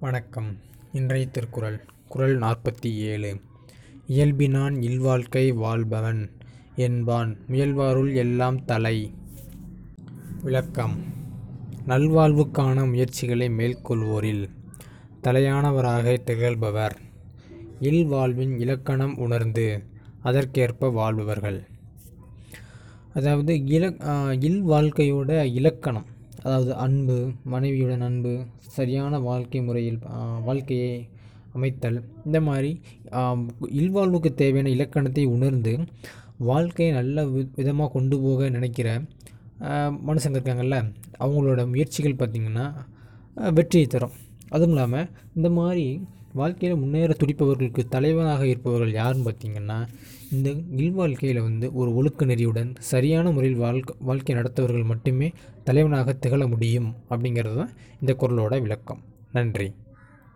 வணக்கம். இன்றைய திருக்குறள் குறள் நாற்பத்தி ஏழு. இயல்பினான் இல்வாழ்க்கை வாழ்பவன் என்பான். முயல்வாருள் எல்லாம் தலை. விளக்கம். நல்வாழ்வுக்கான முயற்சிகளை மேற்கொள்வோரில் தலையானவராக திகழ்பவர். இல்வாழ்வின் இலக்கணம் உணர்ந்து அதற்கேற்ப வாழ்பவர்கள். அதாவது இலக் இல் வாழ்க்கையோட இலக்கணம். அதாவது அன்பு மனைவியுடன் அன்பு சரியான வாழ்க்கை முறையில் வாழ்க்கையை அமைத்தல். இந்த மாதிரி இல்வாழ்வுக்கு தேவையான இலக்கணத்தை உணர்ந்து வாழ்க்கையை நல்ல வி விதமாக கொண்டு போக நினைக்கிற மனுஷங்க இருக்காங்கல்ல அவங்களோட முயற்சிகள் பார்த்திங்கன்னா வெற்றியை தரும். அதுவும் இல்லாமல் இந்த மாதிரி வாழ்க்கையில் முன்னேற துடிப்பவர்களுக்கு தலைவனாக இருப்பவர்கள் யாருன்னு பார்த்தீங்கன்னா இந்த இல்வாழ்க்கையில் வந்து ஒரு ஒழுக்க நெறியுடன் சரியான முறையில் வாழ்க்கை வாழ்க்கை நடத்தவர்கள் மட்டுமே தலைவனாக திகழ முடியும் அப்படிங்கிறது தான் இந்த குரலோட விளக்கம். நன்றி.